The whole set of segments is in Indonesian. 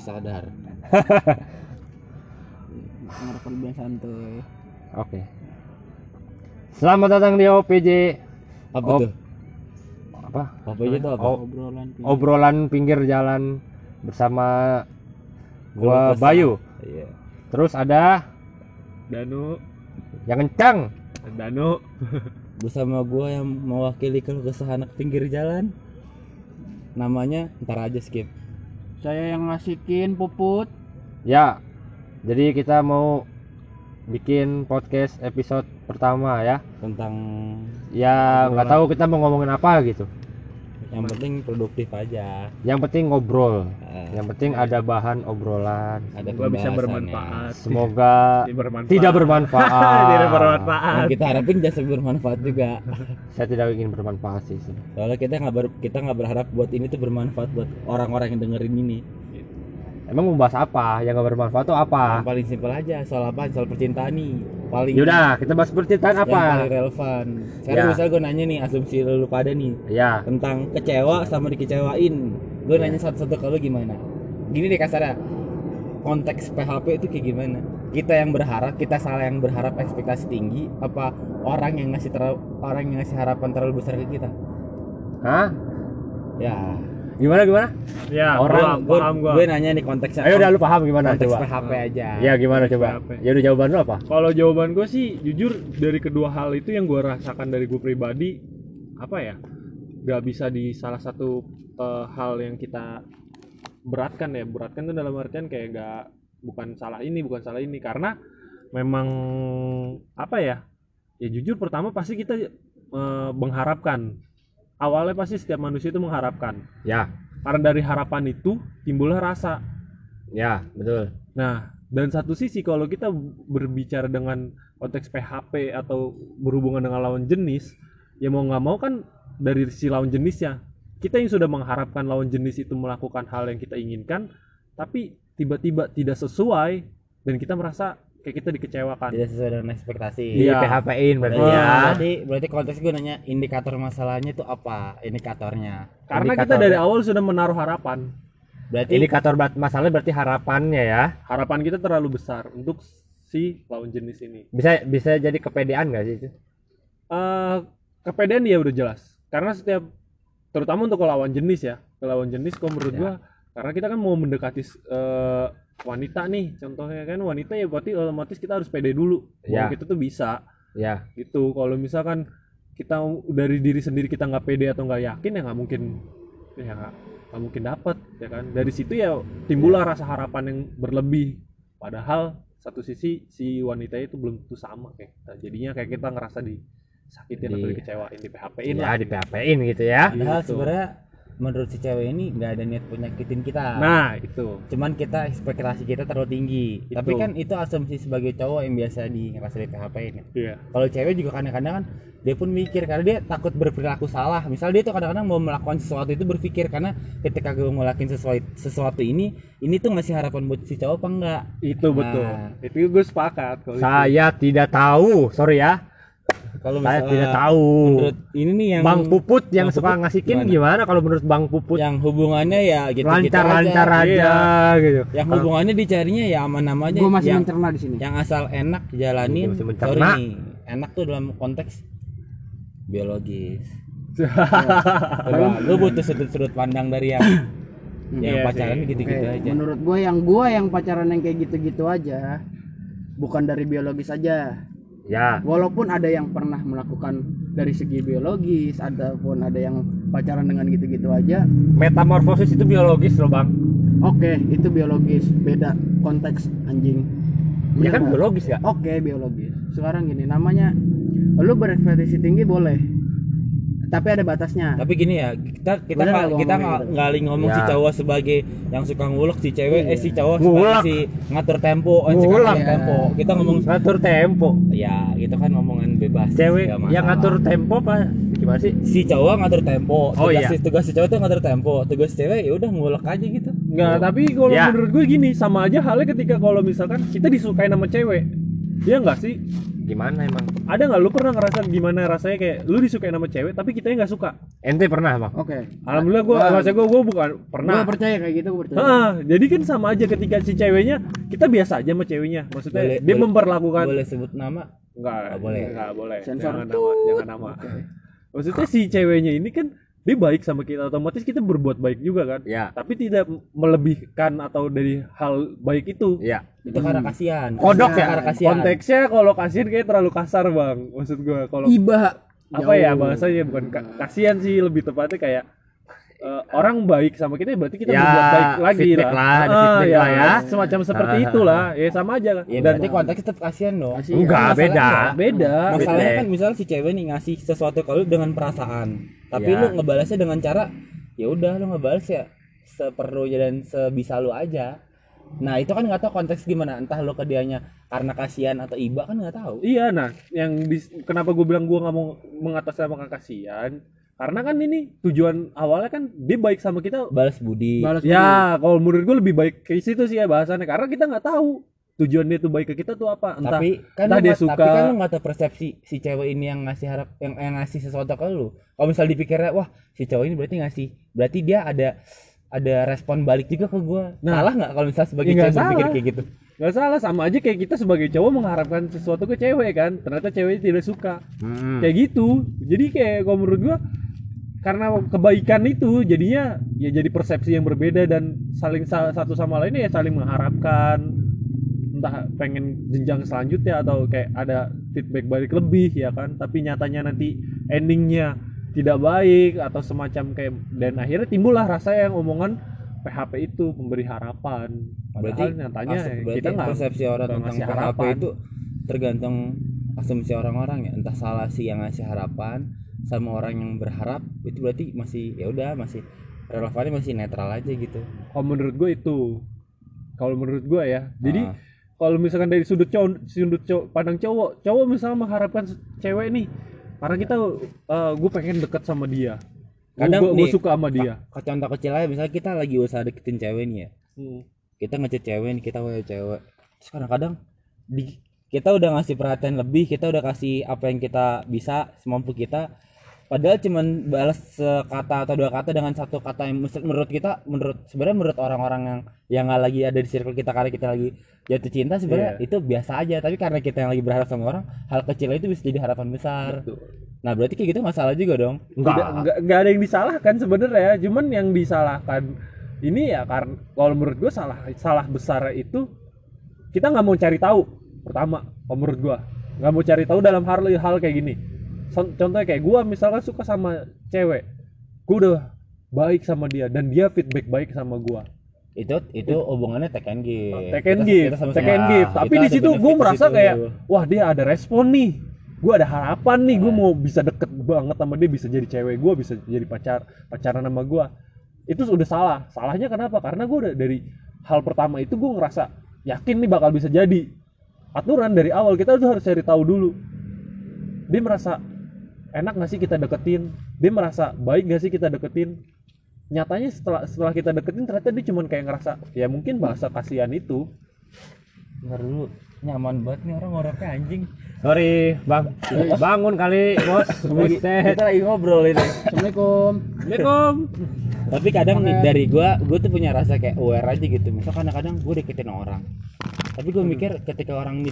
sadar ngerokok lebih santuy Oke. Selamat datang di OPJ apa tuh apa? apa aja tuh apa Oh, obrolan obrolan pinggir jalan bersama gua. Bayu. iya Terus ada Danu yang kencang. Danu bersama gua yang mewakili keluh kesah anak pinggir jalan namanya ntar aja skip saya yang ngasihin puput Ya. Jadi kita mau bikin podcast episode pertama ya. tentang Ya nggak tahu kita mau ngomongin apa gitu. Yang penting produktif aja Yang penting ngobrol. Eh, Yang penting ada bahan obrolan. ada Semoga bisa bermanfaat. Semoga Tidak bermanfaat. tidak bermanfaat. Tidak bermanfaat. yang kita harapin jasa bermanfaat juga Saya tidak ingin bermanfaat sih. soalnya kita nggak ber- kita nggak berharap buat ini tuh bermanfaat buat orang-orang yang dengerin ini Emang mau bahas apa? Yang gak bermanfaat tuh apa? yang paling simpel aja soal apa? Soal percintaan nih. Paling Yaudah, kita bahas percintaan yang paling apa? relevan. Sekarang Ya. misalnya gue nanya nih asumsi lu pada nih Ya, tentang kecewa sama dikecewain. Gue nanya satu-satu kalau gimana? Gini deh kasarnya konteks PHP itu kayak gimana? Kita yang berharap kita salah yang berharap ekspektasi tinggi apa orang yang ngasih terlalu orang yang ngasih harapan terlalu besar ke kita? Hah? ya Gimana gimana? Ya, Orang- paham, gue paham gua. gue nanya nih konteksnya Ayo udah lu paham gimana konteks coba? PHP aja Ya gimana coba? PHP. Ya udah jawaban lu apa? Kalau jawaban gue sih jujur dari kedua hal itu yang gue rasakan dari gue pribadi apa ya gak bisa di salah satu eh, hal yang kita beratkan ya beratkan itu dalam artian kayak gak bukan salah ini bukan salah ini karena memang apa ya ya jujur pertama pasti kita eh, mengharapkan awalnya pasti setiap manusia itu mengharapkan Ya, karena dari harapan itu timbullah rasa ya betul. Nah, dan satu sisi kalau kita berbicara dengan konteks PHP atau berhubungan dengan lawan jenis, ya mau nggak mau kan dari si lawan jenisnya. Kita yang sudah mengharapkan lawan jenis itu melakukan hal yang kita inginkan, tapi tiba-tiba tidak sesuai dan kita merasa kayak kita dikecewakan. tidak sesuai dengan ekspektasi Di Iya. PHP-in berarti Berarti, ya. berarti berarti konteks gue nanya indikator masalahnya itu apa indikatornya Karena kita Indikator dari ya. awal sudah menaruh harapan. berarti Indikator masalahnya berarti harapannya ya. Harapan kita terlalu besar untuk si lawan jenis ini. Bisa bisa jadi kepedean gak sih itu? eh kepedean ya udah jelas karena setiap terutama untuk lawan jenis ya lawan jenis kok menurut Ya. gua karena kita kan mau mendekati eh, wanita nih contohnya kan wanita ya berarti otomatis kita harus pede dulu. Ya. kita tuh bisa. Ya, gitu. Kalau misalkan kita dari diri sendiri kita nggak pede atau nggak yakin ya nggak mungkin ya nggak mungkin dapat ya kan? Dari situ ya timbullah rasa harapan yang berlebih. Padahal satu sisi si wanita itu belum tentu sama kayak kita. Jadinya kayak kita ngerasa disakitin atau Di- dikecewain di PHP-in ya lah. di PHP-in gitu ya. padahal Gitu. sebenarnya menurut si cewek ini nggak ada niat penyakitin kita. Nah itu. Cuman kita ekspektasi kita terlalu tinggi. Itu. tapi kan itu asumsi sebagai cowok yang biasa di ngerasa di PHP ini. Iya. Kalau cewek juga kadang-kadang kan dia pun mikir karena dia takut berperilaku salah. Misal dia tuh kadang-kadang mau melakukan sesuatu itu berpikir karena ketika gue ngelakuin sesuatu sesuatu ini ini tuh ngasih harapan buat si cowok apa enggak? Itu betul. Nah. itu gue sepakat kalau itu. Saya tidak tahu, sorry ya. Kalau Saya misalnya tidak tahu. menurut ini nih yang Bang Puput yang Bang suka Puput ngasihin gimana? gimana kalau menurut Bang Puput? yang hubungannya ya gitu Lancar-lancar aja, gitu. yang hubungannya dicarinya ya aman-aman aja gue masih yang, mencerna di sini yang asal enak jalanin Masih mencerna. sorry nih enak tuh dalam konteks biologis Coba, lu butuh sudut-sudut pandang dari yang yang Iya pacaran sih. gitu-gitu Oke, aja menurut gue yang gue yang pacaran yang kayak gitu-gitu aja bukan dari biologis aja Ya, walaupun ada yang pernah melakukan dari segi biologis ataupun ada yang pacaran dengan gitu-gitu aja metamorfosis itu biologis loh, Bang. oke itu biologis beda konteks anjing Ya kan Iya. biologis ya? oke biologis sekarang gini namanya lu berekspektasi tinggi boleh tapi ada batasnya tapi gini ya kita kita Bener kita nggak gitu? ngomong si Ya. cowok sebagai yang suka ngulek si cewek eh si cowok Ngulek. sebagai si ngatur tempo eh, si ngatur tempo kita ngomong Ngatur tempo. ya itu kan ngomongan bebas Cewek yang ngatur tempo apa gimana sih? si cowok ngatur tempo Oh, tugas iya. si tugas si cowok tuh ngatur tempo tugas si cewek ya udah ngulek aja gitu Nggak, tapi kalau Ya. menurut gue gini, sama aja halnya ketika kalau misalkan kita disukai sama cewek. Iya nggak sih? Gimana emang? Ada nggak? Lu pernah ngerasa gimana rasanya kayak lu disukai sama cewek tapi kita nggak suka? Ente pernah bang? Oke. Alhamdulillah gua Nah. masa gua gua bukan pernah. Gua percaya kayak gitu gua percaya. Ah, jadi kan sama aja ketika si ceweknya kita biasa aja sama ceweknya. Maksudnya Boleh- dia boleh- memperlakukan boleh sebut nama? Enggak, Nggak boleh. Enggak boleh. Sensor. Jangan nama, jangan nama. Maksudnya si ceweknya ini kan dia baik sama kita otomatis kita berbuat baik juga kan. ya Tapi tidak melebihkan atau dari hal baik itu. ya itu karena kasihan Kodok ya? karena kasihan Konteksnya kalau kasihan kayak terlalu kasar, Bang. Maksud gua kalau iba apa ya Jauh. bahasanya bukan ka- kasihan sih lebih tepatnya kayak eh, orang baik sama kita berarti kita Ya, berbuat baik lagi lah. lah, Ah, ya, lah ya. Semacam seperti Ah. itulah. Ya sama aja kan. ya Dan berarti konteks tetap kasihan dong Kasihan. enggak beda beda. masalahnya Beda. kan misalnya si cewek nih ngasih sesuatu ke lu dengan perasaan tapi Ya. lu ngebalasnya dengan cara ya udah lu ngebalas ya seperlunya dan sebisa lu aja nah itu kan nggak tahu konteks gimana entah lu ke dianya karena kasihan atau iba kan nggak tahu Iya, nah, yang kenapa gue bilang gue nggak mau mengatasnamakan kasihan, karena kan ini tujuan awalnya kan dia baik sama kita. balas budi balas Ya, kalau menurut gue lebih baik ke situ sih ya bahasannya, karena kita nggak tahu tujuan dia tuh baik ke kita tuh apa. Entah, tapi kan entah dia suka. tapi kan lu nggak tahu persepsi si cewek ini yang ngasih harap yang, yang ngasih sesuatu ke lu kalau misal dipikirnya wah si cowok ini berarti ngasih berarti dia ada ada respon balik juga ke gua Nah. salah nggak kalau misal sebagai Ya, cewek berpikir salah. kayak gitu nggak salah sama aja kayak kita sebagai cowok mengharapkan sesuatu ke cewek kan, ternyata ceweknya tidak suka. Hmm. Kayak gitu. Jadi kayak kalau menurut gue karena kebaikan itu jadinya ya jadi persepsi yang berbeda dan saling sa- satu sama lain ya saling mengharapkan. Entah pengen jenjang selanjutnya atau kayak ada feedback balik lebih ya kan? Tapi nyatanya nanti endingnya tidak baik atau semacam kayak dan akhirnya timbullah rasa yang omongan PHP itu memberi harapan. Berarti padahal nyatanya asum- ya berarti kita nggak persepsi orang tentang PHP harapan. itu tergantung asumsi orang-orang ya. Entah salah si yang ngasih harapan sama orang yang berharap itu berarti masih ya udah masih relevannya masih netral aja gitu. Kalau menurut gue itu. Kalau menurut gue ya. Jadi Ah. kalau misalkan dari sudut cowok sudut cowok pandang cowok cowok misalnya mengharapkan cewek nih karena kita gue pengen deket sama dia. Kadang gue suka sama dia. contoh kecil aja misalnya kita lagi usaha deketin cewek nih ya. Hmm. kita ngechat cewek nih kita WA cewek. Terus kadang-kadang di kita udah ngasih perhatian lebih kita udah kasih apa yang kita bisa semampu kita padahal cuman balas sekata atau dua kata dengan satu kata yang menurut- kita menurut sebenarnya menurut orang-orang yang yang nggak lagi ada di circle kita karena kita lagi jatuh cinta sebenarnya Iya. itu biasa aja. Tapi karena kita yang lagi berharap sama orang hal kecil itu bisa jadi harapan besar. Betul. nah berarti kayak gitu masalah juga dong. Tidak, enggak enggak, enggak ada yang disalahkan sebenarnya. Cuman yang disalahkan ini ya karena kalau menurut gue salah salah besar itu kita nggak mau cari tahu pertama kalau menurut gue nggak mau cari tahu dalam hal hal kayak gini contohnya kayak gue misalnya suka sama cewek gue udah baik sama dia dan dia feedback baik sama gue itu itu hubungannya take and give. Take and give kita take and give. Itu tapi di situ gue merasa situ. kayak wah dia ada respon nih. Gue ada harapan nih gue mau bisa deket banget sama dia bisa jadi cewek gue bisa jadi pacar pacaran sama gue itu udah salah. Salahnya kenapa? Karena gue udah dari hal pertama itu gue ngerasa yakin nih bakal bisa jadi. Aturan dari awal kita tuh harus cari tahu dulu. Dia merasa enak gak sih kita deketin? Dia merasa baik gak sih kita deketin? Nyatanya setelah setelah kita deketin ternyata dia cuman kayak ngerasa ya mungkin bahasa kasihan itu. Bentar dulu nyaman banget nih orang ngoroknya anjing. Sorry bang bangun kali bos. Buset. kita lagi ngobrol ini. Assalamualaikum. Assalamualaikum. Tapi kadang nih dari gua gua tuh punya rasa kayak aware aja gitu. Misal kadang-kadang gua deketin orang tapi gua mikir ketika orang ini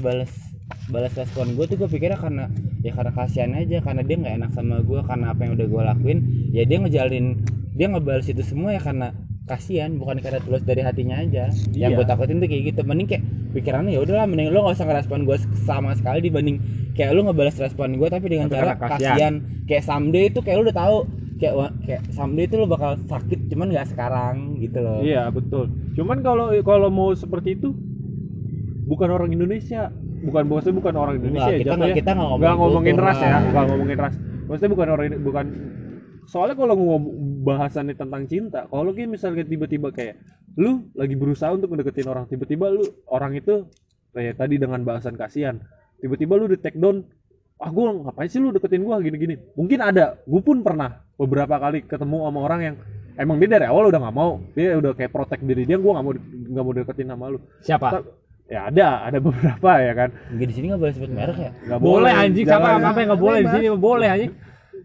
balas respon gua tuh gua pikirnya karena ya karena kasihan aja karena dia nggak enak sama gua karena apa yang udah gua lakuin ya dia ngejalin dia ngebalas itu semua ya karena kasihan bukan karena tulus dari hatinya aja. Yang Iya. gua takutin tuh kayak gitu mending kayak pikirannya ya udahlah mending lo gak usah ngerespon gua sama sekali dibanding kayak lu ngebalas respon gua tapi dengan Tapi cara kasihan. kasihan. Kayak someday itu kayak lu udah tahu kayak kayak someday itu lu bakal sakit cuman nggak sekarang gitu loh. Iya betul. Cuman kalau kalau mau seperti itu bukan orang Indonesia bukan bosnya bukan orang Indonesia Enggak, kita nggak- kita nggak ngomongin Nggak ngomongin kultur ras ya nggak ngomongin ras. Maksudnya bukan orang ini- bukan soalnya kalau ngomong bahasannya tentang cinta kalau kayak misalnya tiba-tiba kayak lu lagi berusaha untuk mendeketin orang tiba-tiba lu orang itu kayak tadi dengan bahasan kasihan. Tiba-tiba lu di take down ah gue ngapain sih lu deketin gua gini-gini? Mungkin ada gue pun pernah beberapa kali ketemu sama orang yang emang dia dari awal udah nggak mau dia udah kayak protect diri dia gua nggak mau nggak mau deketin sama lu. Siapa? Ta- ya ada ada beberapa ya kan. Enggak di sini nggak boleh sebut merek ya? Nggak Boleh, anjing, siapa- apa yang nggak boleh di sini? Boleh anjing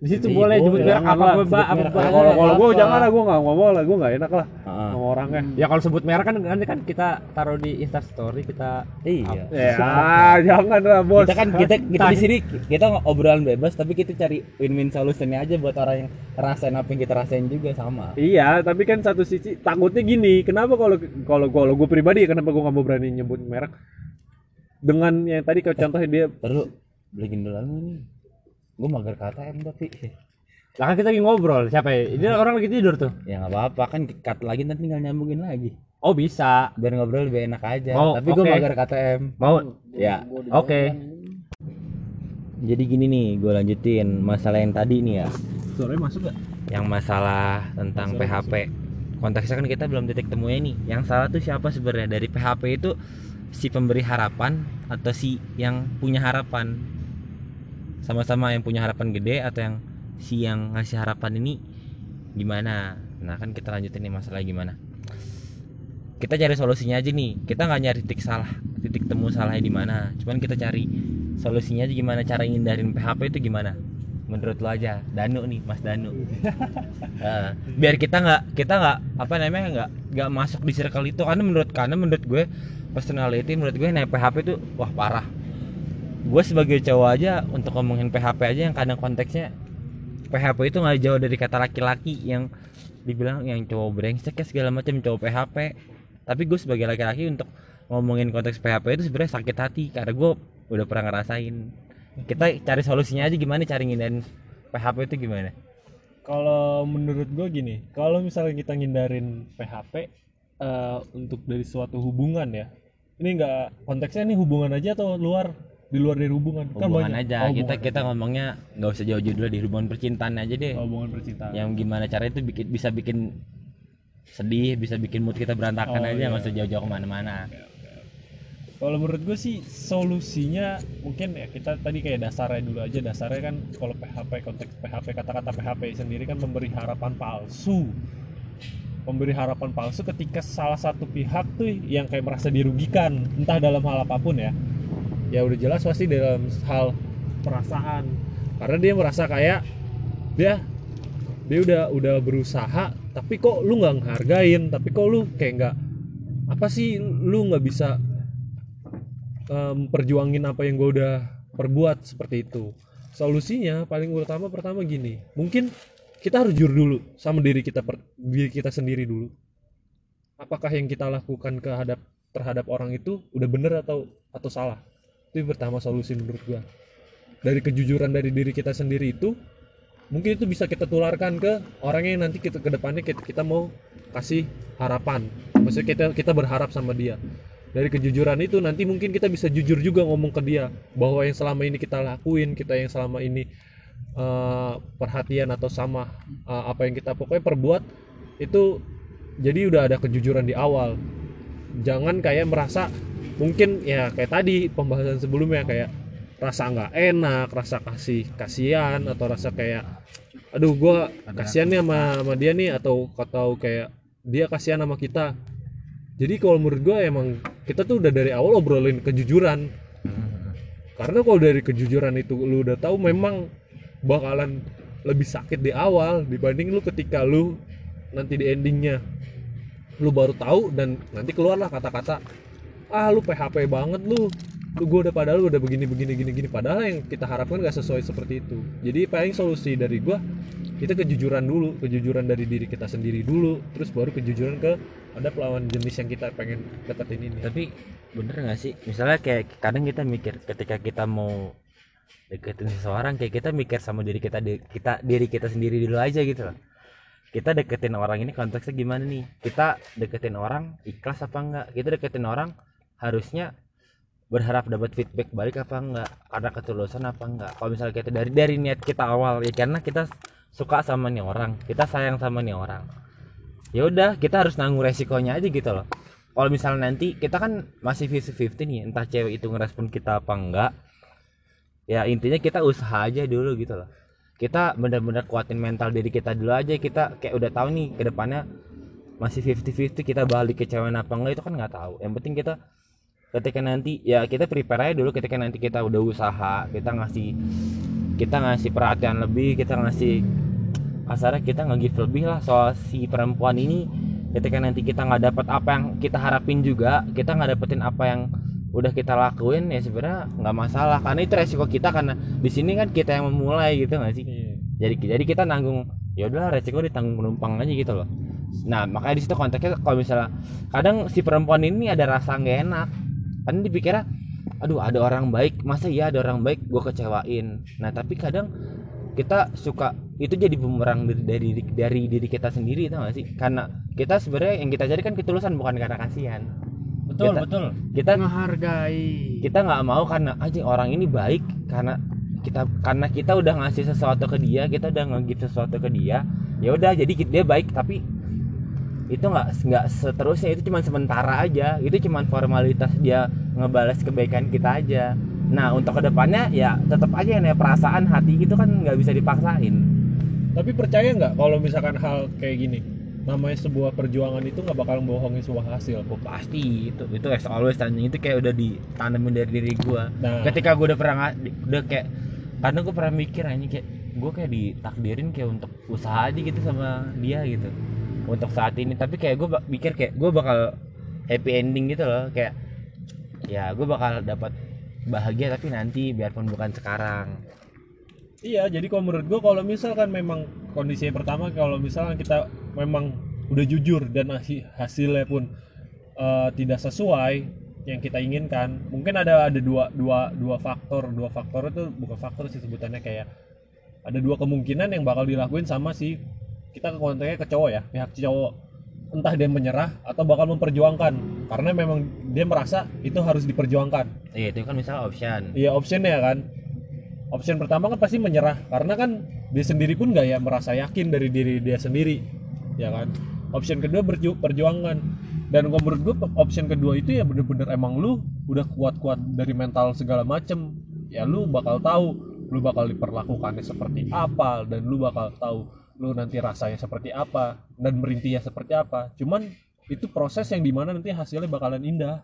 di situ Iya, boleh jemput merek apa apa sebut apa kalau kalau gue jangan lah gue nggak ngomong lah gue nggak enak lah Heeh. sama orangnya. Ya kalau sebut merek kan nanti kan kita taruh di Insta story kita iya. ya jangan lah bos. Kita kan kita kita di sini kita obrolan bebas tapi kita cari win-win solutionnya aja buat orang yang rasain apa yang kita rasain juga sama. Iya, tapi kan satu sisi takutnya gini, kenapa kalau kalau kalau gue pribadi kenapa gue nggak mau berani nyebut merek? Dengan yang tadi kayak contohnya dia terus beliin dulu nih gue mager KTM tapi. Lah kan kita lagi ngobrol siapa ya? Ini orang lagi tidur tuh. Ya nggak apa-apa kan cut lagi nanti tinggal nyambungin lagi. Oh bisa. Biar ngobrol lebih enak aja. Oh, tapi gue oke. mager KTM mau? Ya. Oke. Jadi gini nih gue lanjutin masalah yang tadi nih ya. Suaranya masuk gak? yang masalah tentang PHP konteksnya kan kita belum titik temunya nih. Yang salah tuh siapa sebenarnya? Dari PHP itu si pemberi harapan atau si yang punya harapan sama-sama yang punya harapan gede atau yang si yang ngasih harapan ini gimana? Nah kan kita lanjutin nih masalah gimana. Kita cari solusinya aja nih. Kita nggak nyari titik salah titik temu salahnya di mana. Cuman kita cari solusinya aja gimana cara ngindarin PHP itu gimana? Menurut lo aja. Danu nih Mas Danu. Heeh. biar kita nggak kita nggak apa namanya nggak nggak masuk di circle itu. Karena menurut karena menurut gue personality menurut gue naik PHP itu wah parah gue sebagai cowok aja untuk ngomongin PHP aja yang kadang konteksnya PHP itu nggak jauh dari kata laki-laki yang dibilang yang cowok brengsek ya segala macam cowok PHP tapi gue sebagai laki-laki untuk ngomongin konteks PHP itu sebenarnya sakit hati karena gue udah pernah ngerasain. Kita cari solusinya aja gimana cari ngindarin PHP itu gimana? Kalau menurut gue gini, kalau misalnya kita ngindarin PHP eh, untuk dari suatu hubungan ya, ini nggak konteksnya nih hubungan aja atau luar di luar dari hubungan? Kan hubungan banyak. aja Oh, kita hubungan. kita ngomongnya nggak usah jauh-jauh dulu di hubungan percintaan aja deh Oh, hubungan percintaan. yang gimana cara itu bikin bisa bikin sedih bisa bikin mood kita berantakan Oh, aja iya. nggak usah jauh-jauh ke mana-mana Kalau menurut gue sih solusinya mungkin ya kita tadi kayak dasarnya dulu aja dasarnya kan kalau PHP konteks PHP kata-kata PHP sendiri kan memberi harapan palsu memberi harapan palsu ketika salah satu pihak tuh yang kayak merasa dirugikan entah dalam hal apa pun ya ya udah jelas pasti dalam hal perasaan. Karena dia merasa kayak dia dia udah udah berusaha tapi kok lu nggak ngehargain? Tapi kok lu kayak nggak apa sih lu nggak bisa perjuangin apa yang gue udah perbuat? Seperti itu. Solusinya paling utama pertama gini mungkin kita harus jujur dulu sama diri kita per- diri kita sendiri dulu. Apakah yang kita lakukan kehadap terhadap orang itu udah bener atau atau salah itu pertama solusi menurut gua. Dari kejujuran dari diri kita sendiri itu mungkin itu bisa kita tularkan ke orang yang nanti kita ke depannya kita, kita mau kasih harapan. Maksudnya kita kita berharap sama dia. Dari kejujuran itu nanti mungkin kita bisa jujur juga ngomong ke dia bahwa yang selama ini kita lakuin kita yang selama ini eh, perhatian atau sama eh, apa yang kita pokoknya perbuat itu jadi udah ada kejujuran di awal. Jangan kayak merasa mungkin ya kayak tadi pembahasan sebelumnya kayak rasa nggak enak rasa kasih kasihan atau rasa kayak aduh gua kasihan nih sama, sama dia nih atau atau kayak dia kasihan sama kita. Jadi kalau menurut gue emang kita tuh udah dari awal obrolin kejujuran. Karena kalau dari kejujuran itu lu udah tahu memang bakalan lebih sakit di awal dibanding lu ketika lu nanti di endingnya. Lu baru tahu dan nanti keluarlah kata-kata ah lu PHP banget lu. Lu gue udah padahal udah begini begini gini gini. Padahal yang kita harapkan gak sesuai seperti itu. Jadi paling solusi dari gua kita kejujuran dulu. Kejujuran dari diri kita sendiri dulu. Terus baru kejujuran ke ada pelawan jenis yang kita pengen deketin ini. Tapi bener nggak sih? Misalnya kayak kadang kita mikir ketika kita mau deketin seseorang kayak kita mikir sama diri kita di- kita diri kita sendiri dulu aja gitu loh. Kita deketin orang ini konteksnya gimana nih? Kita deketin orang ikhlas apa enggak kita deketin orang harusnya berharap dapat feedback balik apa enggak? Ada ketulusan apa enggak? Kalau misalnya kita dari dari niat kita awal ya karena kita suka sama nih orang kita sayang sama nih orang. Ya udah kita harus nanggung resikonya aja gitu loh. Kalau misalnya nanti kita kan masih 50-50 nih entah cewek itu ngerespon kita apa enggak ya intinya kita usaha aja dulu gitu loh. Kita bener-bener kuatin mental diri kita dulu aja kita kayak udah tahu nih ke depannya masih 50-50 kita balik ke cewek apa enggak itu kan nggak tahu. Yang penting kita ketika nanti ya kita prepare aja dulu ketika nanti kita udah usaha kita ngasih kita ngasih perhatian lebih kita ngasih kasarnya kita nge-give lebih lah soal si perempuan ini. Ketika nanti kita nggak dapat apa yang kita harapin juga kita nggak dapetin apa yang udah kita lakuin ya sebenarnya nggak masalah. Karena itu resiko kita karena di sini kan kita yang memulai gitu nggak sih? Iya. jadi jadi kita nanggung ya udahlah resiko ditanggung penumpang aja gitu loh. Nah makanya di situ konteksnya kalau misalnya kadang si perempuan ini ada rasa nggak enak kan dipikirnya aduh ada orang baik masa iya ada orang baik? Gue kecewain. Nah tapi kadang kita suka itu jadi bumerang dari dari, dari diri kita sendiri tau gak sih? Karena kita sebenarnya yang kita jadi kan ketulusan bukan karena kasihan. Betul Kita- betul. kita menghargai. kita nggak mau karena aja orang ini baik karena kita karena kita udah ngasih sesuatu ke dia kita udah nge sesuatu ke dia ya udah jadi dia baik tapi itu nggak nggak seterusnya itu cuma sementara aja. Itu cuma formalitas dia ngebales kebaikan kita aja. Nah untuk ke depannya ya tetap aja yang perasaan hati itu kan nggak bisa dipaksain. Tapi percaya nggak kalau misalkan hal kayak gini, namanya sebuah perjuangan itu nggak bakal bohongin sebuah hasil. Oh, pasti itu. Itu as always tanya. Itu kayak udah ditanamin dari diri gua. Nah, ketika gue udah pernah udah kayak kadang gue pernah mikir ini kayak gue kayak ditakdirin kayak untuk usaha aja gitu sama dia gitu untuk saat ini tapi kayak gue mikir kayak gue bakal happy ending gitu loh kayak ya gue bakal dapat bahagia tapi nanti biarpun bukan sekarang iya. Jadi kalau menurut gua kalau misalkan memang kondisi pertama kalau misalkan kita memang udah jujur dan hasil hasilnya pun eh, tidak sesuai yang kita inginkan, mungkin ada ada dua dua dua faktor dua faktor itu bukan faktor sih sebutannya kayak ada dua kemungkinan yang bakal dilakuin sama si kita ke konteksnya ke cowok ya pihak cowok. Entah dia menyerah atau bakal memperjuangkan. Karena memang dia merasa itu harus diperjuangkan. Iya itu kan misalnya option. Iya optionnya kan. Option pertama kan pasti menyerah. Karena kan dia sendiri pun nggak ya merasa yakin dari diri dia sendiri, ya kan. Option kedua berju perjuangan. Dan kalau menurut gue option kedua itu ya bener-bener emang lu udah kuat-kuat dari mental segala macem. Ya lu bakal tahu lu bakal diperlakukannya seperti apa dan lu bakal tahu lu nanti rasanya seperti apa dan merintihnya seperti apa. Cuman itu proses yang di mana nanti hasilnya bakalan indah.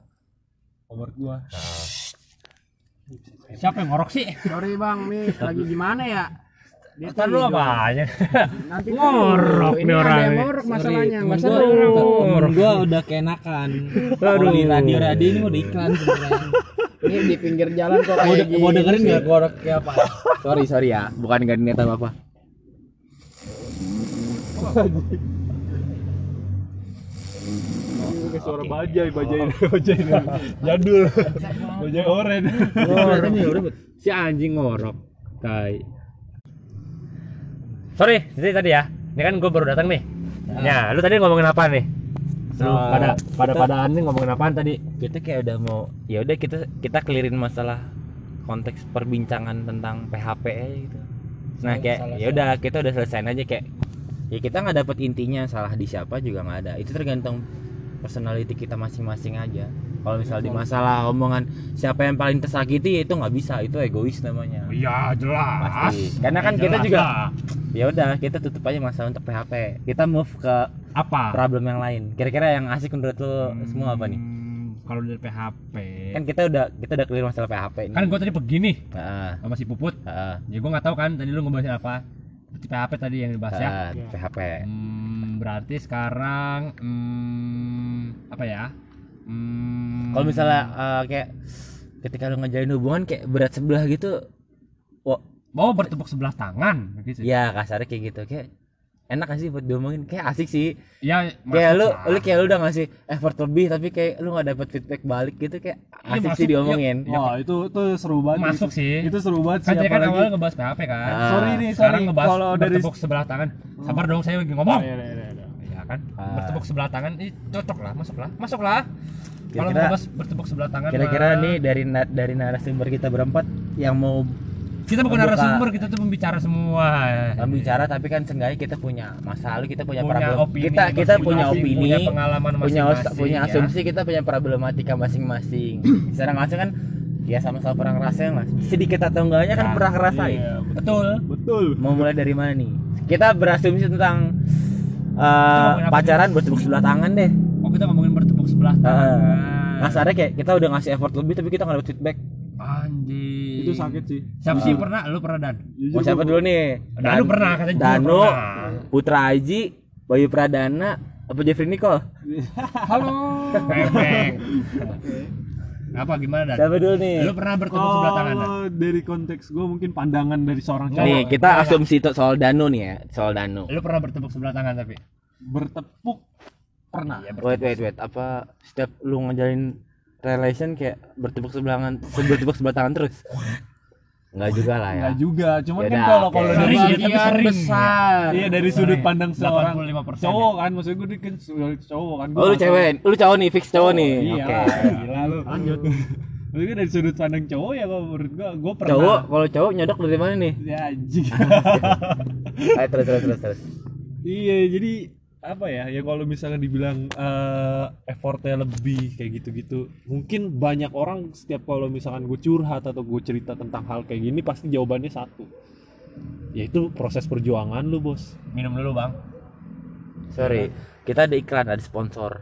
Menurut gua. Siapa yang ngorok sih? Sorry bang nih lagi gimana ya? Dia Ntar lu tidur. apa aja nanti Ngorok ini nih orang ngorok masalahnya Temen masa gua, lu temen gua udah keenakan. Kalau di radio radio ini udah iklan sebenarnya. Ini di pinggir jalan kok mau, kayak mau dengerin nggak korok kayak apa? Sorry sorry ya. Bukan nggak niat apa apa Kayak suara bajai, bajai, bajai jadul, bajai oren. si anjing ngorok tai. Sorry jadi tadi ya. Ini kan gue baru datang nih. Ya lu tadi ngomongin apa nih? Lu pada pada kita- padaan nih ngomongin apaan tadi? kita kayak udah mau ya udah kita kita clearin masalah konteks perbincangan tentang PHP gitu. Nah kayak ya udah kita udah selesaiin aja kayak ya kita nggak dapet intinya salah di siapa juga nggak ada. Itu tergantung personality kita masing-masing aja. Kalau misal di masalah omongan siapa yang paling tersakiti ya itu nggak bisa. Itu egois namanya. Iya jelas. Pasti. Karena kan kita juga ya udah kita tutup aja masalah untuk PHP kita move ke apa? problem yang lain. Kira-kira yang asik menurut lo semua apa nih? Hmm, kalau dari PHP kan kita udah kita udah clear masalah PHP ini kan gue tadi begini Heeh, sama si puput. Heeh, ya gue nggak tahu kan tadi lu ngebahas apa PHP tadi yang dibahas ya? Heeh, PHP Hmm, berarti sekarang hmm, apa ya? Hmm, kalau misalnya eh, kayak ketika lu ngejalin hubungan kayak berat sebelah gitu wah. Mau bertepuk sebelah tangan gitu. Ya kasarnya kayak gitu. Kayak enak gak sih buat diomongin kayak asik sih ya kayak lu lah. lu kayak lu udah ngasih effort lebih tapi kayak lu nggak dapet feedback balik gitu kayak Iya, asik masuk, sih diomongin Wah itu itu seru banget. masuk sih Itu seru banget kan sih. kan apalagi- awalnya ngebahas PHP kan Ah. Sorry nih, sekarang sorry. ngebahas Kalau dari sebelah tangan sabar dong saya lagi ngomong Iya, iya, iya, iya. ya kan Ah. bertepuk sebelah tangan ini cocok lah masuk lah masuk lah kalau Kira-kira- ngebahas bertepuk sebelah tangan kira-kira mah, nih dari na- dari narasumber kita berempat yang mau kita bukan membuka- narasumber kita tuh pembicara semua. Bicara tapi kan seenggaknya kita punya masa lalu kita punya, punya problem opini kita kita punya opini punya pengalaman punya masing-masing punya ya. asumsi kita punya problematika masing-masing. Secara langsung kan ya sama-sama pernah ngerasain lah. Sedikit atau enggaknya kan Ya, pernah ngerasain. Iya, betul. Betul. mau mulai dari mana nih? Kita berasumsi tentang uh, pacaran bertepuk sebelah tangan deh. Oh kita ngomongin bertepuk sebelah tangan. Kasarnya kayak kita udah ngasih effort lebih tapi kita nggak dapet feedback. Anjing. Itu sakit sih. Siapa sih pernah? Lu pernah dan? Mau siapa dulu nih? Danu pernah kata Danu, pernah. Putra Aji, Bayu Pradana, apa Jeffrey Nicole? halo Bebeng. Apa gimana dan? Siapa dulu nih? Lu pernah bertepuk sebelah tangan dan? Dari konteks gue mungkin pandangan dari seorang cowok Nih, kita asumsi tuh soal Danu nih ya, soal Danu. Lu pernah bertepuk sebelah tangan tapi? bertepuk pernah. Iya, Wait, wait, wait. Apa setiap lu ngejalin relation kayak bertepuk sebelah tangan, bertepuk sebelah tangan terus? Enggak juga lah ya. Enggak juga, cuman kan Yaudah, kalau oke. kalau Sering dari sudut tapi besar Iya dari sudut pandang seorang 85% cowok kan, maksud gue kan cowok kan. Gua Oh, lu cewek, lu cowok nih, fix cowok nih. Iya, Oke. gila lu. Lanjut. Maksud gue dari sudut pandang cowok ya kalau menurut gue, gue pernah. Cowok, kalau cowok nyodok dari mana nih? Ya anjing. Ayo terus terus terus terus. iya, jadi apa ya? Ya kalau misalnya dibilang eh, effortnya lebih kayak gitu-gitu, mungkin banyak orang setiap kalau misalkan gue curhat atau gue cerita tentang hal kayak gini pasti jawabannya satu. Yaitu proses perjuangan lu, Bos. Minum dulu, Bang. Sorry, kita ada iklan, ada sponsor.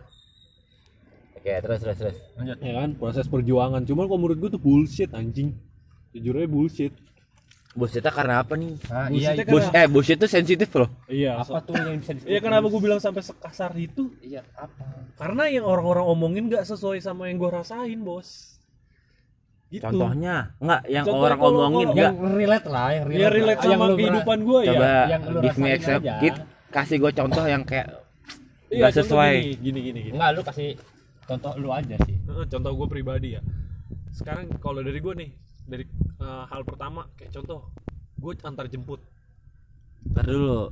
Oke, terus terus terus. Lanjut. Ya kan, proses perjuangan. Cuman kalau menurut gue tuh bullshit anjing. Jujur aja bullshit. Bullshitnya karena apa nih? Ah, iya. Bus, eh bullshit tuh sensitif loh. Iya, Apa tuh yang bisa disebut? Iya kenapa gue bilang sampai sekasar itu? Iya, apa? Karena yang orang-orang omongin nggak sesuai sama yang gue rasain, bos. Gitu. Contohnya, enggak yang Contohnya orang kalau- omongin enggak. Yang relate lah, yang relate. Ya relate lah. Yang sama pernah- kehidupan gue ya. Coba yang give me example. aja. Kit, kasih gue contoh yang kayak Iya, nggak contoh sesuai. Gini, gini, gini. gini. Enggak, lu kasih contoh lu aja sih. Heeh, Contoh gue pribadi ya. Sekarang kalau dari gue nih, dari eh, hal pertama kayak contoh, gue antar jemput. Ntar dulu.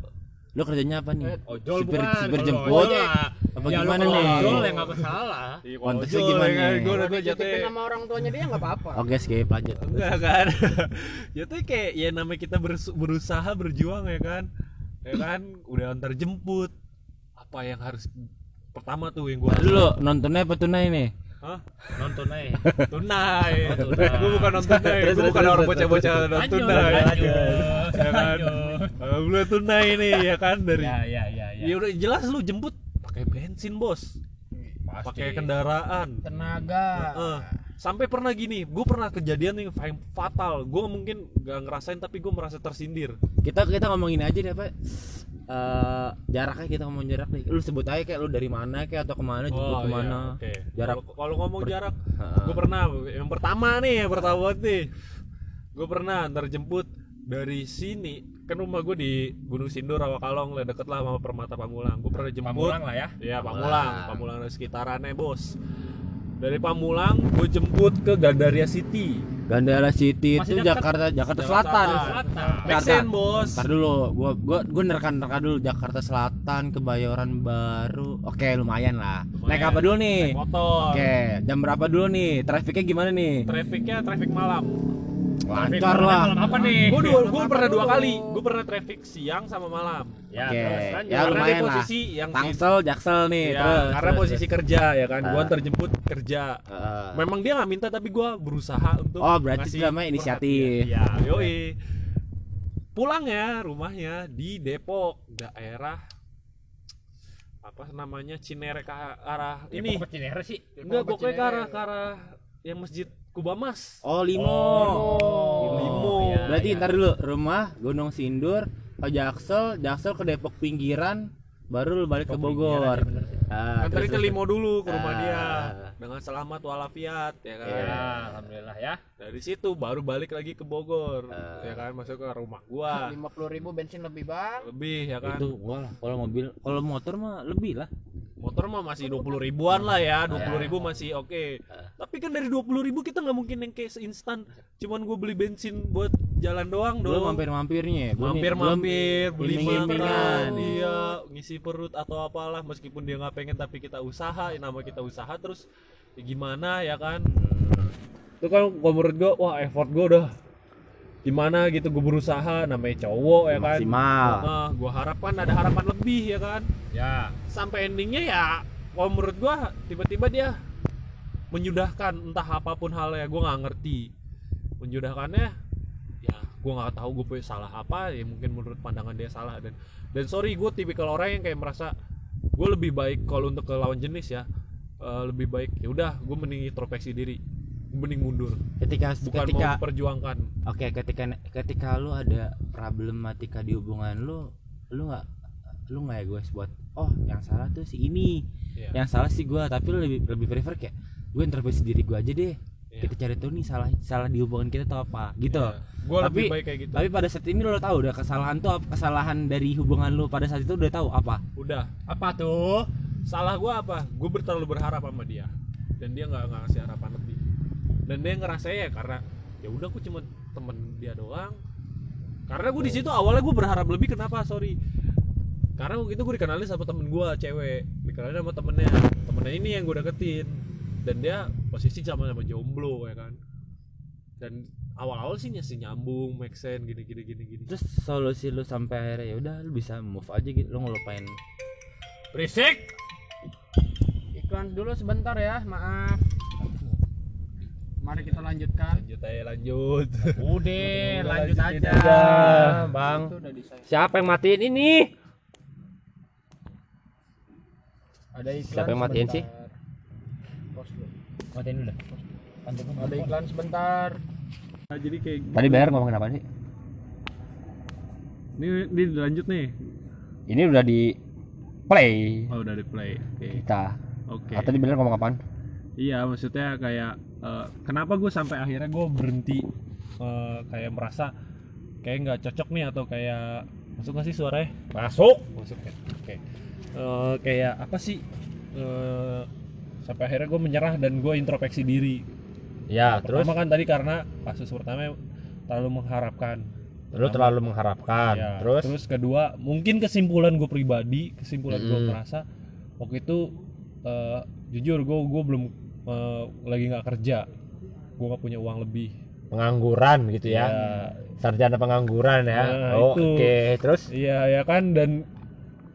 Lu kerjanya apa nih? Ojol Supir, bukan. supir Kalau jemput. ojol, Apa Ya, gimana nih? ojol ya nggak masalah. Iya, Konteksnya ojol, gimana ya kan, nih? Gue udah jatuh. sama orang tuanya dia nggak apa-apa Oke, skip lanjut. Enggak kan? Jatuhnya kayak ya namanya kita berus- berusaha berjuang ya kan. Ya kan, udah antar jemput. Apa yang harus pertama tuh yang gue dulu, nontonnya apa tunai nih? Hah? Nonton aja. Tunai. Oh, tunai. gue bukan non tunai. Gue bukan orang bocah-bocah non tunai. Ya kan? Gue tunai nih ya kan dari Ya, ya, ya, ya. Ya udah jelas lu jemput pakai bensin, Bos. Pakai kendaraan. tenaga Heeh. Sampai pernah gini, gue pernah kejadian yang fa- fatal. Gue mungkin gak ngerasain tapi gue merasa tersindir. Kita kita ngomongin aja deh, Pak. Eh jaraknya kita ngomong jarak nih. Lu sebut aja kayak lu dari mana kayak atau ke mana jemput iya, ke mana. oke. Jarak. Kalau- ngomong jarak, Heeh. gue pernah yang pertama nih, yang pertama banget nih. Gue pernah antar jemput dari sini kan rumah gue di Gunung Sindur Rawakalong lah deket lah sama Permata Pamulang. Gue pernah jemput. Pamulang lah ya. Iya Pamulang. Pamulang, Pamulang sekitarannya bos. Dari Pamulang gue jemput ke Gandaria City. Gandara City Masih itu dekat. Jakarta Jakarta Jakarta Selatan. Selatan. Sense, bos. Ntar dulu, gua gua gua nerka-nerka dulu Jakarta Selatan, Kebayoran Baru. Oke, lumayan lah. Naik apa dulu nih? Naik motor. Oke, jam berapa dulu nih? Trafiknya gimana nih? Trafficnya traffic malam. Lancar lah. Malam apa nih? Gue dua, gue pernah dua kali. Gue pernah traffic siang sama malam. Ya, terus lanjut. ya karena lumayan dia lah. posisi yang Tangsel, Jaksel nih, Ya, terus. karena terus, posisi kerja ya kan. Gue Ah. antar jemput kerja. Heeh. Memang dia nggak minta tapi gue berusaha untuk Oh, berarti ngasih itu namanya inisiatif. Ya, yoi. Pulang ya rumahnya di Depok, daerah apa namanya Cinere ke arah ini. pokoknya Cinere sih. Enggak, pokoknya ke arah ke arah yang Masjid Kubamas. Oh, Limo. Oh, Limo. iya, Berarti iya. ntar dulu rumah Gunung Sindur ke Jaksel, Jaksel ke Depok pinggiran, baru lu balik ke Bogor. Ah, Antarin terus, ke. Limo dulu ke rumah Ah. dia dengan selamat walafiat ya kan. Ya, alhamdulillah ya. Dari situ baru balik lagi ke Bogor Ah. ya kan masuk ke rumah gua. lima puluh ribu bensin lebih bang Lebih ya kan. Itu gua lah. Kalau mobil, kalau motor mah lebih lah. Motor mah masih 20 ribuan lah ya, 20 ribu masih oke. Tapi kan dari 20 ribu kita nggak mungkin yang kayak seinstan. Cuman gue beli bensin buat jalan doang Belum dong. mampir-mampirnya. belum- mampir-mampir, belum beli makan, iya, ngisi perut atau apalah meskipun dia nggak pengen tapi kita usaha, ya nama kita usaha terus ya gimana ya kan? Itu kan gua menurut gua wah effort gua udah gimana gitu gue berusaha namanya cowok ya kan. Maksimal. Nah, gua harapkan ada harapan lebih ya kan. Ya. Sampai endingnya ya kalau menurut gua tiba-tiba dia menyudahkan entah apa pun halnya gua nggak ngerti menyudahkannya ya gua nggak tahu gue punya salah apa ya mungkin menurut pandangan dia salah. Dan dan sorry gue tipikal orang yang kayak merasa gue lebih baik kalau untuk ke lawan jenis ya. Eh, lebih baik ya udah gue mending introspeksi diri gue mending mundur. Ketika bukan ketika mau memperjuangkan oke ketika ketika lu ada problematika di hubungan lu lu nggak lu nggak egois buat oh yang salah tuh si ini Iya. yang salah sih gua. Tapi lu lebih lebih prefer kayak gue introspeksi diri gua aja deh Iya. kita cari tahu nih salah salah di hubungan kita tuh apa gitu. Gue lebih Tapi- baik kayak gitu. tapi pada saat ini udah tahu udah kesalahan tuh kesalahan dari hubungan lu pada saat itu udah tahu apa? Udah. Apa tuh? Salah gue apa? Gue terlalu berharap sama dia. Dan dia nggak nggak ngasih harapan lebih. Dan dia ngerasa ya karena ya udah aku cuma temen dia doang. Karena gue di situ awalnya gue berharap lebih kenapa? Sorry. Karena waktu itu gue dikenalin sama temen gue cewek. Dikenalin sama temennya. Temennya ini yang gue deketin dan dia posisi sama sama jomblo ya kan? Dan awal-awal sih masih nyambung make sense gini gini gini gini. Terus solusi lu sampai akhirnya ya udah lu bisa move aja gitu lu ngelupain. Berisik! Iklan dulu sebentar ya maaf. Mari kita lanjutkan. Lanjut aja lanjut. Udah, lanjut lanjutin aja, aja. Bang. itu udah disayang Siapa yang matiin ini? ada iklan Siapa yang matiin sih? Matiin dulu. Ada iklan sebentar. Nah, jadi kayak Tadi bayar ngomongin apa sih? ini ini lanjut nih. Ini udah di play. Oh udah di play. Oke. Kita. oke. Atau di bener ngomong apaan? iya maksudnya kayak eh, kenapa gue sampai akhirnya gue berhenti eh, kayak merasa kayak nggak cocok nih atau kayak masuk nggak sih suaranya? Masuk. masuk ya? Oke. Eh, kayak apa sih? Eh, sampai akhirnya gue menyerah dan gue introspeksi diri Ya, terus pertama kan tadi karena kasus pertama terlalu mengharapkan lu terlalu mengharapkan. Ya, Terus terus kedua mungkin kesimpulan gue pribadi kesimpulan gue Mm. merasa waktu itu eh, jujur gue gue belum eh, lagi nggak kerja gue nggak punya uang lebih pengangguran gitu ya. Sarjana pengangguran ya. Nah, Oh. Oke, terus iya ya kan dan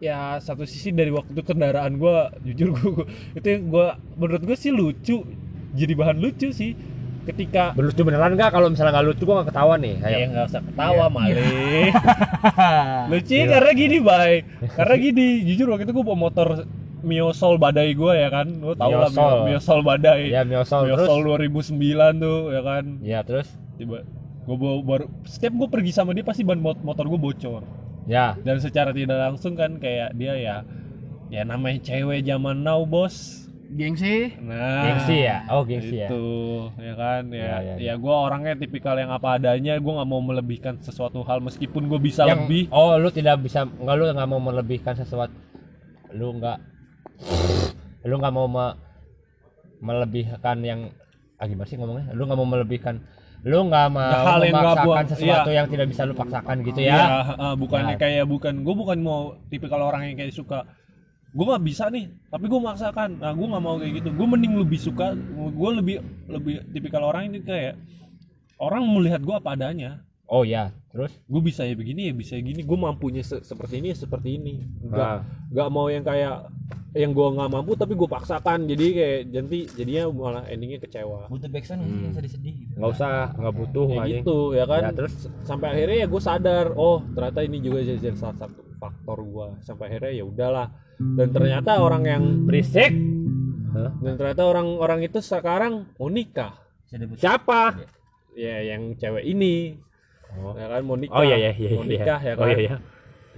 ya satu sisi dari waktu kendaraan gue jujur gue itu gue menurut gue sih lucu jadi bahan lucu sih ketika lucu beneran nggak kalau misalnya nggak lucu gua nggak ketawa nih. Ayo. Ya nggak usah ketawa malih. Lucu karena gini bay. Karena gini, jujur waktu itu gue bawa motor Mio Soul Badai gue ya kan. Lo tau lah Mio Soul. Mio, Mio Soul Badai. Ya, miosol Mio terus. Soul 2009 tuh ya kan. Ya, terus Tiba gue baru setiap gue pergi sama dia pasti ban mot- motor gue bocor. Ya. Dan secara tidak langsung kan kayak dia ya ya namanya cewek zaman now bos. gengsi Nah, Gengsi ya. Oh, gengsi ya. itu ya kan ya Ya, ya, ya, gue orangnya tipikal yang apa adanya gue nggak mau melebihkan sesuatu hal meskipun gue bisa Yang lebih oh lu tidak bisa nggak lu nggak mau melebihkan sesuatu lu nggak lu nggak mau me- melebihkan yang ah gimana sih ngomongnya lu nggak mau melebihkan lu nggak mau Hal yang memaksakan buang- sesuatu iya. yang tidak bisa lu paksakan gitu Iya, ya uh, bukannya Ya. kayak bukan gue bukan mau tipikal orang yang kayak suka gue nggak bisa nih tapi gue maksakan nah gue nggak mau kayak gitu. Gue mending lebih suka gue lebih lebih tipikal orang ini kayak orang melihat gue apa adanya. Oh ya terus? Gue bisa ya begini ya bisa ya gini. Gue mampunya se- seperti ini ya seperti ini. Nggak Nah. nggak mau yang kayak yang gue nggak mampu tapi gue paksakan. Jadi kayak jadi jadinya malah endingnya kecewa. Butuh backsound yang sedih-sedih gitu? Nggak usah nggak butuh ya gitu ya kan? Ya, terus? Sampai akhirnya ya gue sadar oh ternyata ini juga jadi salah satu faktor gue sampai akhirnya ya udahlah. Dan ternyata orang yang berisik dan ternyata orang-orang itu sekarang mau nikah. Siapa? Ya yang cewek ini. Oh. ya kan mau nikah. Oh iya iya iya mau iya. nikah ya kan oh iya iya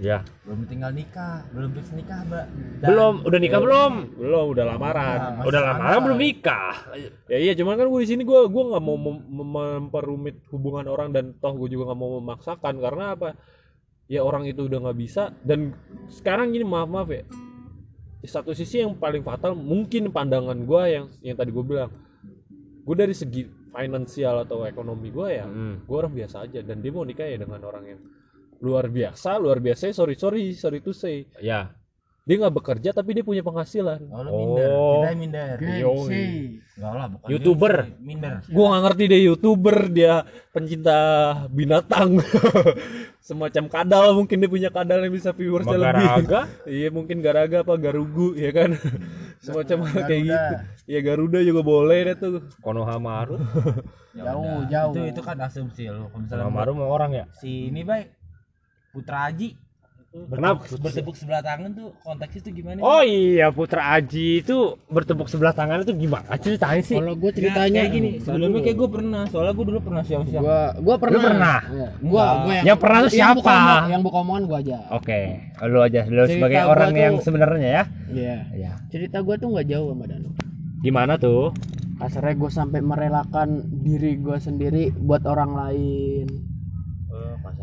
ya belum tinggal nikah belum fix nikah mbak. Belum. Udah nikah belum? Belum udah lamaran. Nah, udah masih lama santai. belum nikah. Ya iya cuman kan gue di sini gue gue nggak mau mem- mem- memperumit hubungan orang dan toh gue juga nggak mau memaksakan. Karena apa? Ya orang itu udah nggak bisa. Dan sekarang gini maaf maaf ya. Di satu sisi yang paling fatal mungkin pandangan gue yang yang tadi gue bilang. Gue dari segi finansial atau ekonomi gue ya Hmm. gue orang biasa aja. Dan dia mau nikah ya dengan orang yang luar biasa luar biasa. Sorry sorry sorry to say. Ya. Dia nggak bekerja tapi dia punya penghasilan. Oh, minder. Oh. kita minder. Gengsi enggak lah bukan YouTuber. gengsi, minder. Gue nggak ngerti deh youtuber dia pencinta binatang. Semacam kadal mungkin dia punya kadal yang bisa viewersnya lebih. Garaga? iya mungkin garaga apa garugu ya kan? Semacam hal kayak Garuda. gitu. Ya garuda juga boleh deh tuh. Konohamaru? Jauh, udah. jauh. itu itu kan asumsi lo kalau misalnya Konohamaru mau orang ya? Si ini baik Putra Haji Kenapa? bertepuk sebelah tangan tuh konteksnya tuh gimana Oh iya Putra Aji itu bertepuk sebelah tangan itu gimana ceritanya sih? Kalau gue ceritanya kayak gini sebelumnya kayak gue pernah soalnya gue dulu pernah siang-siang gua gua pernah. pernah? Iya. Gua gua Yang pernah tuh yang buka siapa? omong- yang buka omongan gua aja. Oke, lu aja lu Cerita sebagai orang tuh- yang sebenarnya ya. Iya. Iya. Cerita gua tuh nggak jauh sama Danu. Gimana tuh? Kasarnya gue sampai merelakan diri gua sendiri buat orang lain.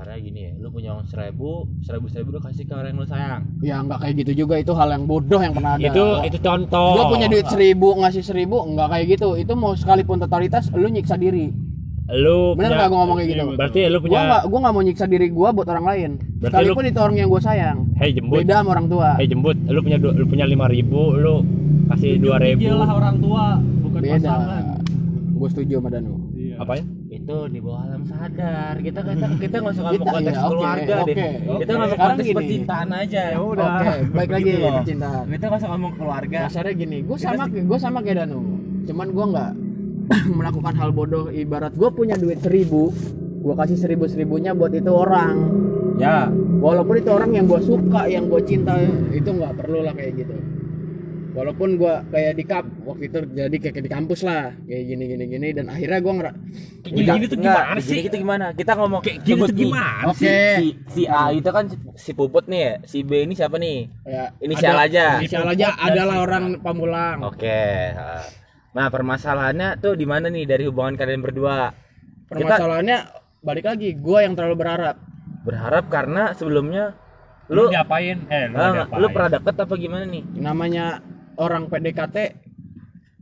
Kasarnya gini ya lu punya uang seribu seribu seribu lu kasih ke orang yang lu sayang Ya nggak kayak gitu juga itu hal yang bodoh yang pernah ada. Itu itu contoh. Gue punya duit seribu ngasih seribu nggak kayak gitu. Itu mau sekalipun totalitas lu nyiksa diri. Lu Bener punya- nggak gue ngomong kayak gitu? Berarti lu Gua punya nggak gua nggak mau nyiksa diri gua buat orang lain. Berarti Sekalipun itu orang yang gue sayang. Hei jembut. Beda sama orang tua. Hei jembut, lu punya lu punya lima ribu, lu kasih dua ribu. Iyalah orang tua bukan Beda. pasangan. Gue setuju sama Danu. Iya. Apa ya? Itu di bawah alam sadar kita kita kita nggak usah ngomong konteks iya, oke, keluarga deh kita ngomong Sekarang konteks gini. percintaan aja Ya udah. Oke, baik lagi Gitu loh. percintaan. kita nggak usah ngomong keluarga Kasarnya gini, gue sama gue sama kayak Danu. Cuman gue nggak melakukan hal bodoh. Ibarat gue punya duit seribu, gue kasih seribu seribunya buat itu orang. ya Walaupun itu orang yang gue suka, yang gue cinta, itu nggak perlu lah kayak gitu. Walaupun gue kayak di kap waktu itu jadi kayak di kampus lah, kayak gini gini gini dan akhirnya gue ngera Gini gini tuh Enggak, gimana gini sih? gitu gimana kita ngomong Kayak gini tuh gimana Oke. sih? si, si A itu kan si, si Puput nih ya si B ini siapa nih ya Inisial ada- aja. Inisial aja adalah orang pamulang. oke nah permasalahannya tuh di mana nih dari hubungan kalian berdua kita Permasalahannya balik lagi, gue yang terlalu berharap. berharap karena sebelumnya Lu lu diapain? Eh, lu ah, diapain? lu pernah deket apa gimana nih Namanya orang PDKT,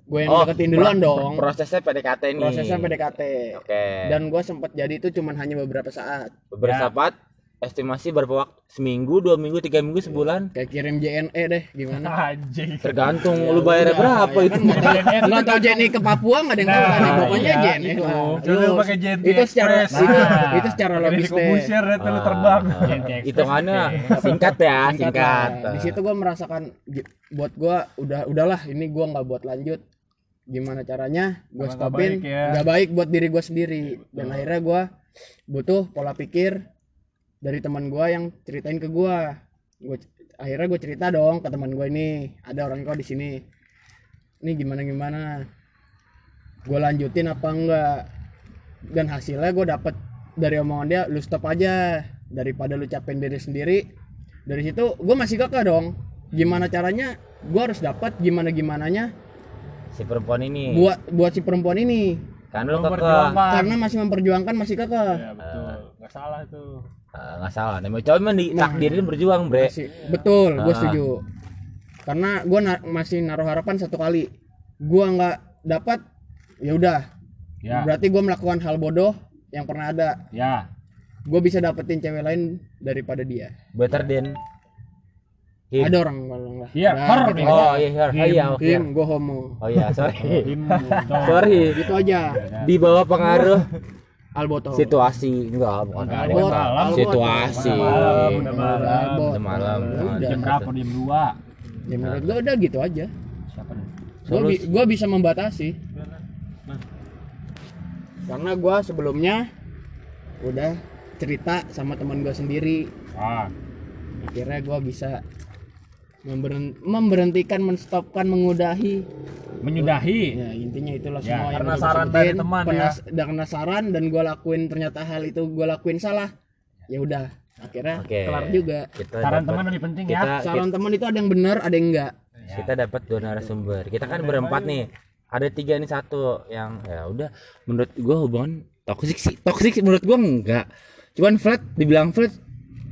gue yang Oh, deketin duluan pro- dong. prosesnya PDKT nih Prosesnya PDKT. oke Dan gue sempat jadi itu cuman hanya beberapa saat. beberapa saat estimasi berapa waktu seminggu dua minggu tiga minggu sebulan Kayak kirim JNE deh, gimana? Anjing. tergantung lu bayarnya berapa Ya itu kan nggak tahu- JNE ke Papua nggak ada yang tahu kan? Nah, Pokoknya iya, JNE itu. lah. Pakai JNT itu secara Express. itu, Nah. itu secara logis ke deh. Ya, lu terbang. Ah, Express hitungannya oke. singkat ya Singkat. Di situ gue merasakan buat gue udah udahlah ini gue nggak buat lanjut. Gimana caranya? Gue Nggak stopin. baik ya. Nggak baik buat diri gue sendiri. Dan akhirnya gue butuh pola pikir dari teman gue yang ceritain ke gue. Gue akhirnya gue cerita dong ke teman gue ini ada orang kau di sini. Ini gimana gimana? Gue lanjutin apa enggak? Dan hasilnya gue dapet dari omongan dia, lu stop aja daripada lu capain diri sendiri. Dari situ gue masih kekeh dong. Gimana caranya? Gue harus dapat gimana gimananya si perempuan ini buat buat si perempuan ini. lu kekeh Memperjuangkan. Karena masih memperjuangkan masih kekeh. Ya betul. Nggak salah itu. Ah, nggak salah namanya cowok emang ditakdirin berjuang bre Masih, betul, gue Ah. setuju. Karena gue masih naruh harapan satu kali. Gue nggak dapat, ya udah. Ya, Berarti gue melakukan hal bodoh yang pernah ada. ya. Gue bisa dapetin cewek lain daripada dia. better than him Ada orang kalau nggak. Iya, Nah, her. gitu oh aja. iya iya oh, iya oke Him, gue homo. oh iya sorry gitu. sorry Gitu aja. di bawah pengaruh Alboto. situasi enggak bukan Enggak, ada. Albot, malam. Situasi Malam, udah malam. Udah. Jam berapa? Jam 2. Ya menurut gue udah gitu aja. Siapa nih? Gue gua bisa membatasi. Karena gue sebelumnya udah cerita sama teman gue sendiri. Ah, Akhirnya gue bisa memberen- memberhentikan, menstopkan, mengudahi. menyudahi. Ya intinya itulah Ya, semua yang karena gua saran dari teman ya. Karena saran dan gue lakuin ternyata hal itu gue lakuin salah. Ya udah, akhirnya Oke. kelar juga. kita Saran teman lebih penting kita, ya. Saran teman itu ada yang benar, ada yang enggak. kita dapat dua narasumber kita kan berempat nih ada tiga nih satu yang ya udah menurut gua hubungan toksik sih toksik sih menurut gua enggak cuman flat dibilang flat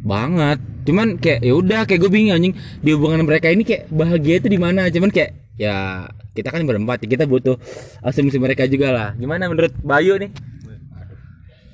banget cuman kayak ya udah kayak gue bingung anjing di hubungan mereka ini kayak bahagia itu di mana cuman kayak ya kita kan berempat kita butuh asumsi mereka juga lah gimana menurut Bayu nih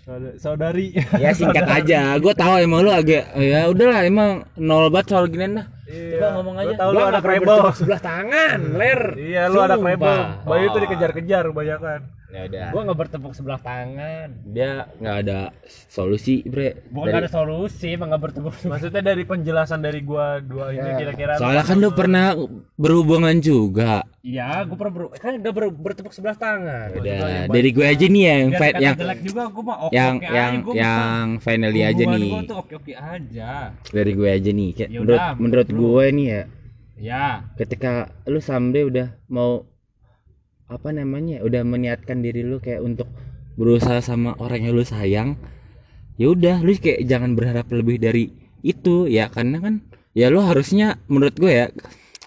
Saudari- Saudari. ya singkat aja gue tahu emang lu agak ya udahlah emang nol banget soal ginian dah coba ngomong aja Lu tahu lu ada krebel. Sebelah tangan, ler. Iya, lu ada Sumpah. krebel. Bayu itu dikejar-kejar kebanyakan. Ya udah Gua nggak bertepuk sebelah tangan. dia nggak ada solusi bre Bukan nggak ada solusi, emang nggak bertepuk. Maksudnya dari penjelasan dari gua dua ini Ya. kira-kira soalnya kan lu pernah berhubungan juga Iya, gua pernah ber, kan nggak ber- bertepuk sebelah tangan. udah dari gue aja nih yang kata yang jelek juga gua mah oke yang yang aja, gua yang finally aja nih gua tuh oke oke aja. dari gue aja nih kayak Ya menurut udah, menurut gue nih ya Ya, ketika lu someday udah mau apa namanya udah meniatkan diri lu kayak untuk berusaha sama orang yang lu sayang ya udah lu kayak jangan berharap lebih dari itu ya karena kan ya lu harusnya menurut gue ya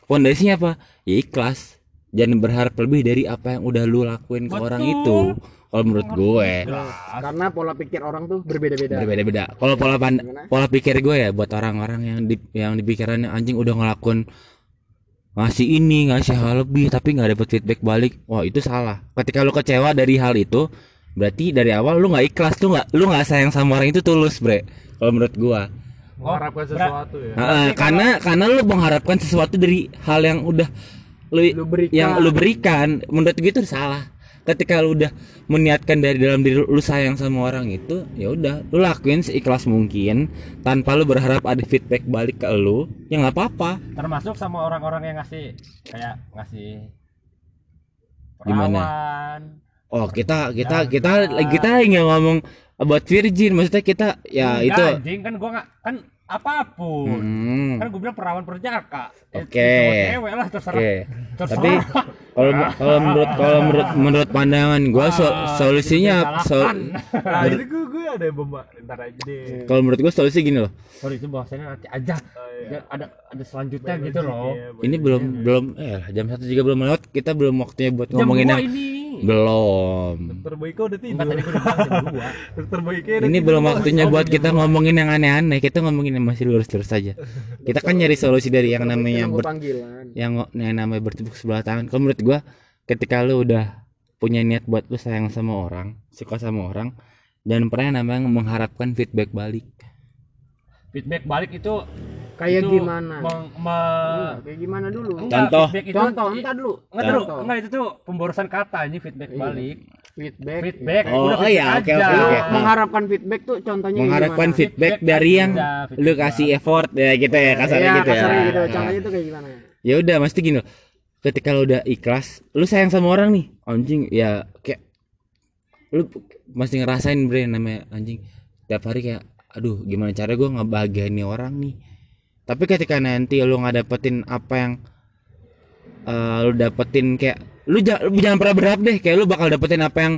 pondasinya apa? Ya ikhlas. Jangan berharap lebih dari apa yang udah lu lakuin ke orang itu. Kalau menurut gue karena pola pikir orang tuh berbeda-beda. Berbeda-beda. Kalau pola pola pikir gue ya buat orang-orang yang di yang di pikirannya anjing udah ngelakuin ngasih ini ngasih hal lebih tapi nggak dapet feedback balik. Wah itu salah. Ketika lu kecewa dari hal itu berarti dari awal lu nggak ikhlas lu nggak lu nggak sayang sama orang itu tulus bre. Kalau menurut gua. Mengharapkan sesuatu ya. Heeh, karena karena lu mengharapkan sesuatu dari hal yang udah lu, Lu berikan. yang lu berikan menurut gue itu salah ketika lu udah meniatkan dari dalam diri lu, sayang sama orang itu ya udah lu lakuin seikhlas mungkin tanpa lu berharap ada feedback balik ke lu ya nggak apa-apa. Termasuk sama orang-orang yang ngasih kayak ngasih Gimana? oh kita kita kita kita nggak ngomong about virgin maksudnya kita ya Enggak, itu anjing kan gua nggak kan apa pun. Hmm, Kan gua bilang perawan perjaka. Ya, Oke. cowok cewek lah terserah. oke Terserah. tapi kalau kalau menurut kalau menurut menurut pandangan gua so- Ah, solusinya so- nah gue gue ada yang bamba ntar aja deh kalau menurut gua solusi gini loh Sorry itu bahasanya nanti aja. Oh, iya. Ya, ada ada selanjutnya gitu loh. Ini belum belum eh jam satu juga belum lewat kita belum waktunya buat Jam ngomongin yang ini. Belum. Dokter Boyko udah tidur. Tadi udah. Dokter Boyko udah ini tidur. belum waktunya buat kita ngomongin yang aneh-aneh. Kita ngomongin yang masih lurus-lurus saja kita kan nyari solusi dari yang namanya ber- panggilan. yang yang namanya bertepuk sebelah tangan. Kalau menurut gua ketika lu udah punya niat buat lu sayang sama orang suka sama orang dan pernah namanya mengharapkan feedback balik. Feedback balik itu kayak itu gimana? meng- me- Enggak, kayak gimana dulu? Enggak, Contoh. feedback itu contoh entar dulu. Enggak dulu, enggak itu tuh pemborosan kata ini feedback Iya. balik. feedback. Feedback. Oh, udah oh iya, oke, oke, oke. Lu mengharapkan feedback tuh contohnya mengharapkan gimana? feedback Feedback dari yang aja, lu feedback. kasih effort ya gitu ya kasarnya Iya, gitu ya. kasarnya gitu. Contohnya tuh kayak gimana? Ya udah mesti gini loh. Ketika lu udah ikhlas lu sayang sama orang nih. Anjing ya kayak lu masih ngerasain bre namanya anjing. Tiap hari kayak aduh gimana cara gue ngebahagiain nih orang nih tapi ketika nanti lu nggak dapetin apa yang eh, lu dapetin kayak lu, ja- lu jangan pernah berharap deh kayak lu bakal dapetin apa yang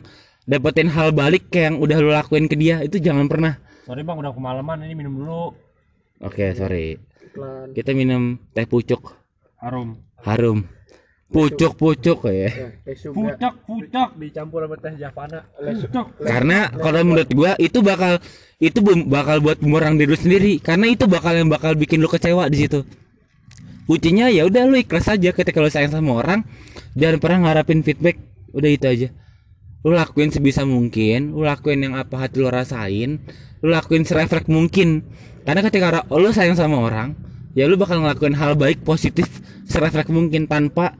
dapetin hal balik kayak yang udah lu lakuin ke dia itu jangan pernah. Sorry Bang, udah kemalaman ini minum dulu. oke sorry. Iklan. Kita minum teh pucuk. Harum. harum pucuk pucuk ya. Ya Pucak, pucak. dicampur sama teh Javana karena kalau menurut gua itu bakal itu bakal buat bumerang diri lu sendiri. Karena itu bakal yang bakal bikin lu kecewa di situ. Kuncinya ya udah lu ikhlas aja ketika lu sayang sama orang. Jangan pernah ngarapin feedback. Udah itu aja. Lu lakuin sebisa mungkin. Lu lakuin yang apa hati lu rasain. Lu lakuin serefleks mungkin. Karena ketika lu sayang sama orang ya lu bakal ngelakuin hal baik positif serefleks mungkin tanpa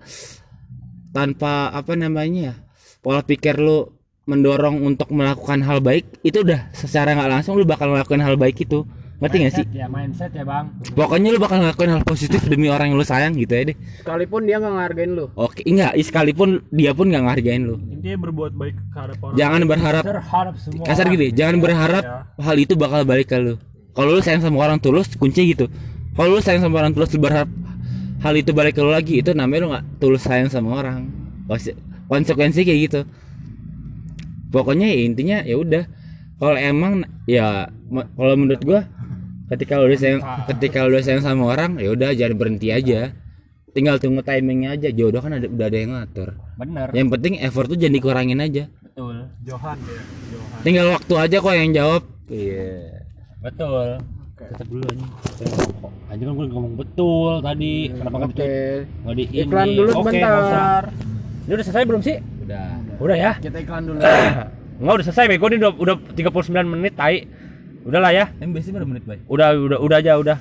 tanpa apa namanya ya pola pikir lu mendorong untuk melakukan hal baik itu udah secara nggak langsung lu bakal ngelakuin hal baik itu. Ngerti gak sih? Mindset Ya mindset ya Bang. pokoknya lu bakal ngelakuin hal positif demi orang yang lu sayang gitu ya deh sekalipun dia nggak ngehargain lu. Oke enggak sekalipun dia pun nggak ngargain lu. Intinya berbuat baik terhadap orang jangan berharap Terhadap semua. kasar orang. gini jangan berharap hal itu bakal balik ke lu. Kalau lu sayang sama orang tulus kunci gitu. Kalau lu sayang sama orang tulus lu berharap hal itu balik ke lu lagi itu namanya lu nggak tulus sayang sama orang. Konse- konsekuensi kayak gitu. Pokoknya ya intinya ya udah. Kalau emang ya kalau menurut gua ketika lu udah sayang ketika lu udah sayang sama orang ya udah jangan berhenti aja. Tinggal tunggu timingnya aja. Jodoh kan ada, udah ada yang ngatur. Bener. yang penting effort tuh jangan dikurangin aja. Betul. Johan ya Johan. Tinggal waktu aja kok yang jawab. Iya. Betul. Tetap dulu anjing. Anjing kan gue ngomong betul tadi. Kenapa nggak oke betul? Nggak di ini. Iklan dulu Oke, sebentar. Ini udah selesai belum sih? udah Udah ya? kita iklan dulu Enggak udah selesai bego ini udah udah 39 menit tai. Udahlah ya. Emang biasanya berapa menit, Bay? Udah udah udah aja udah.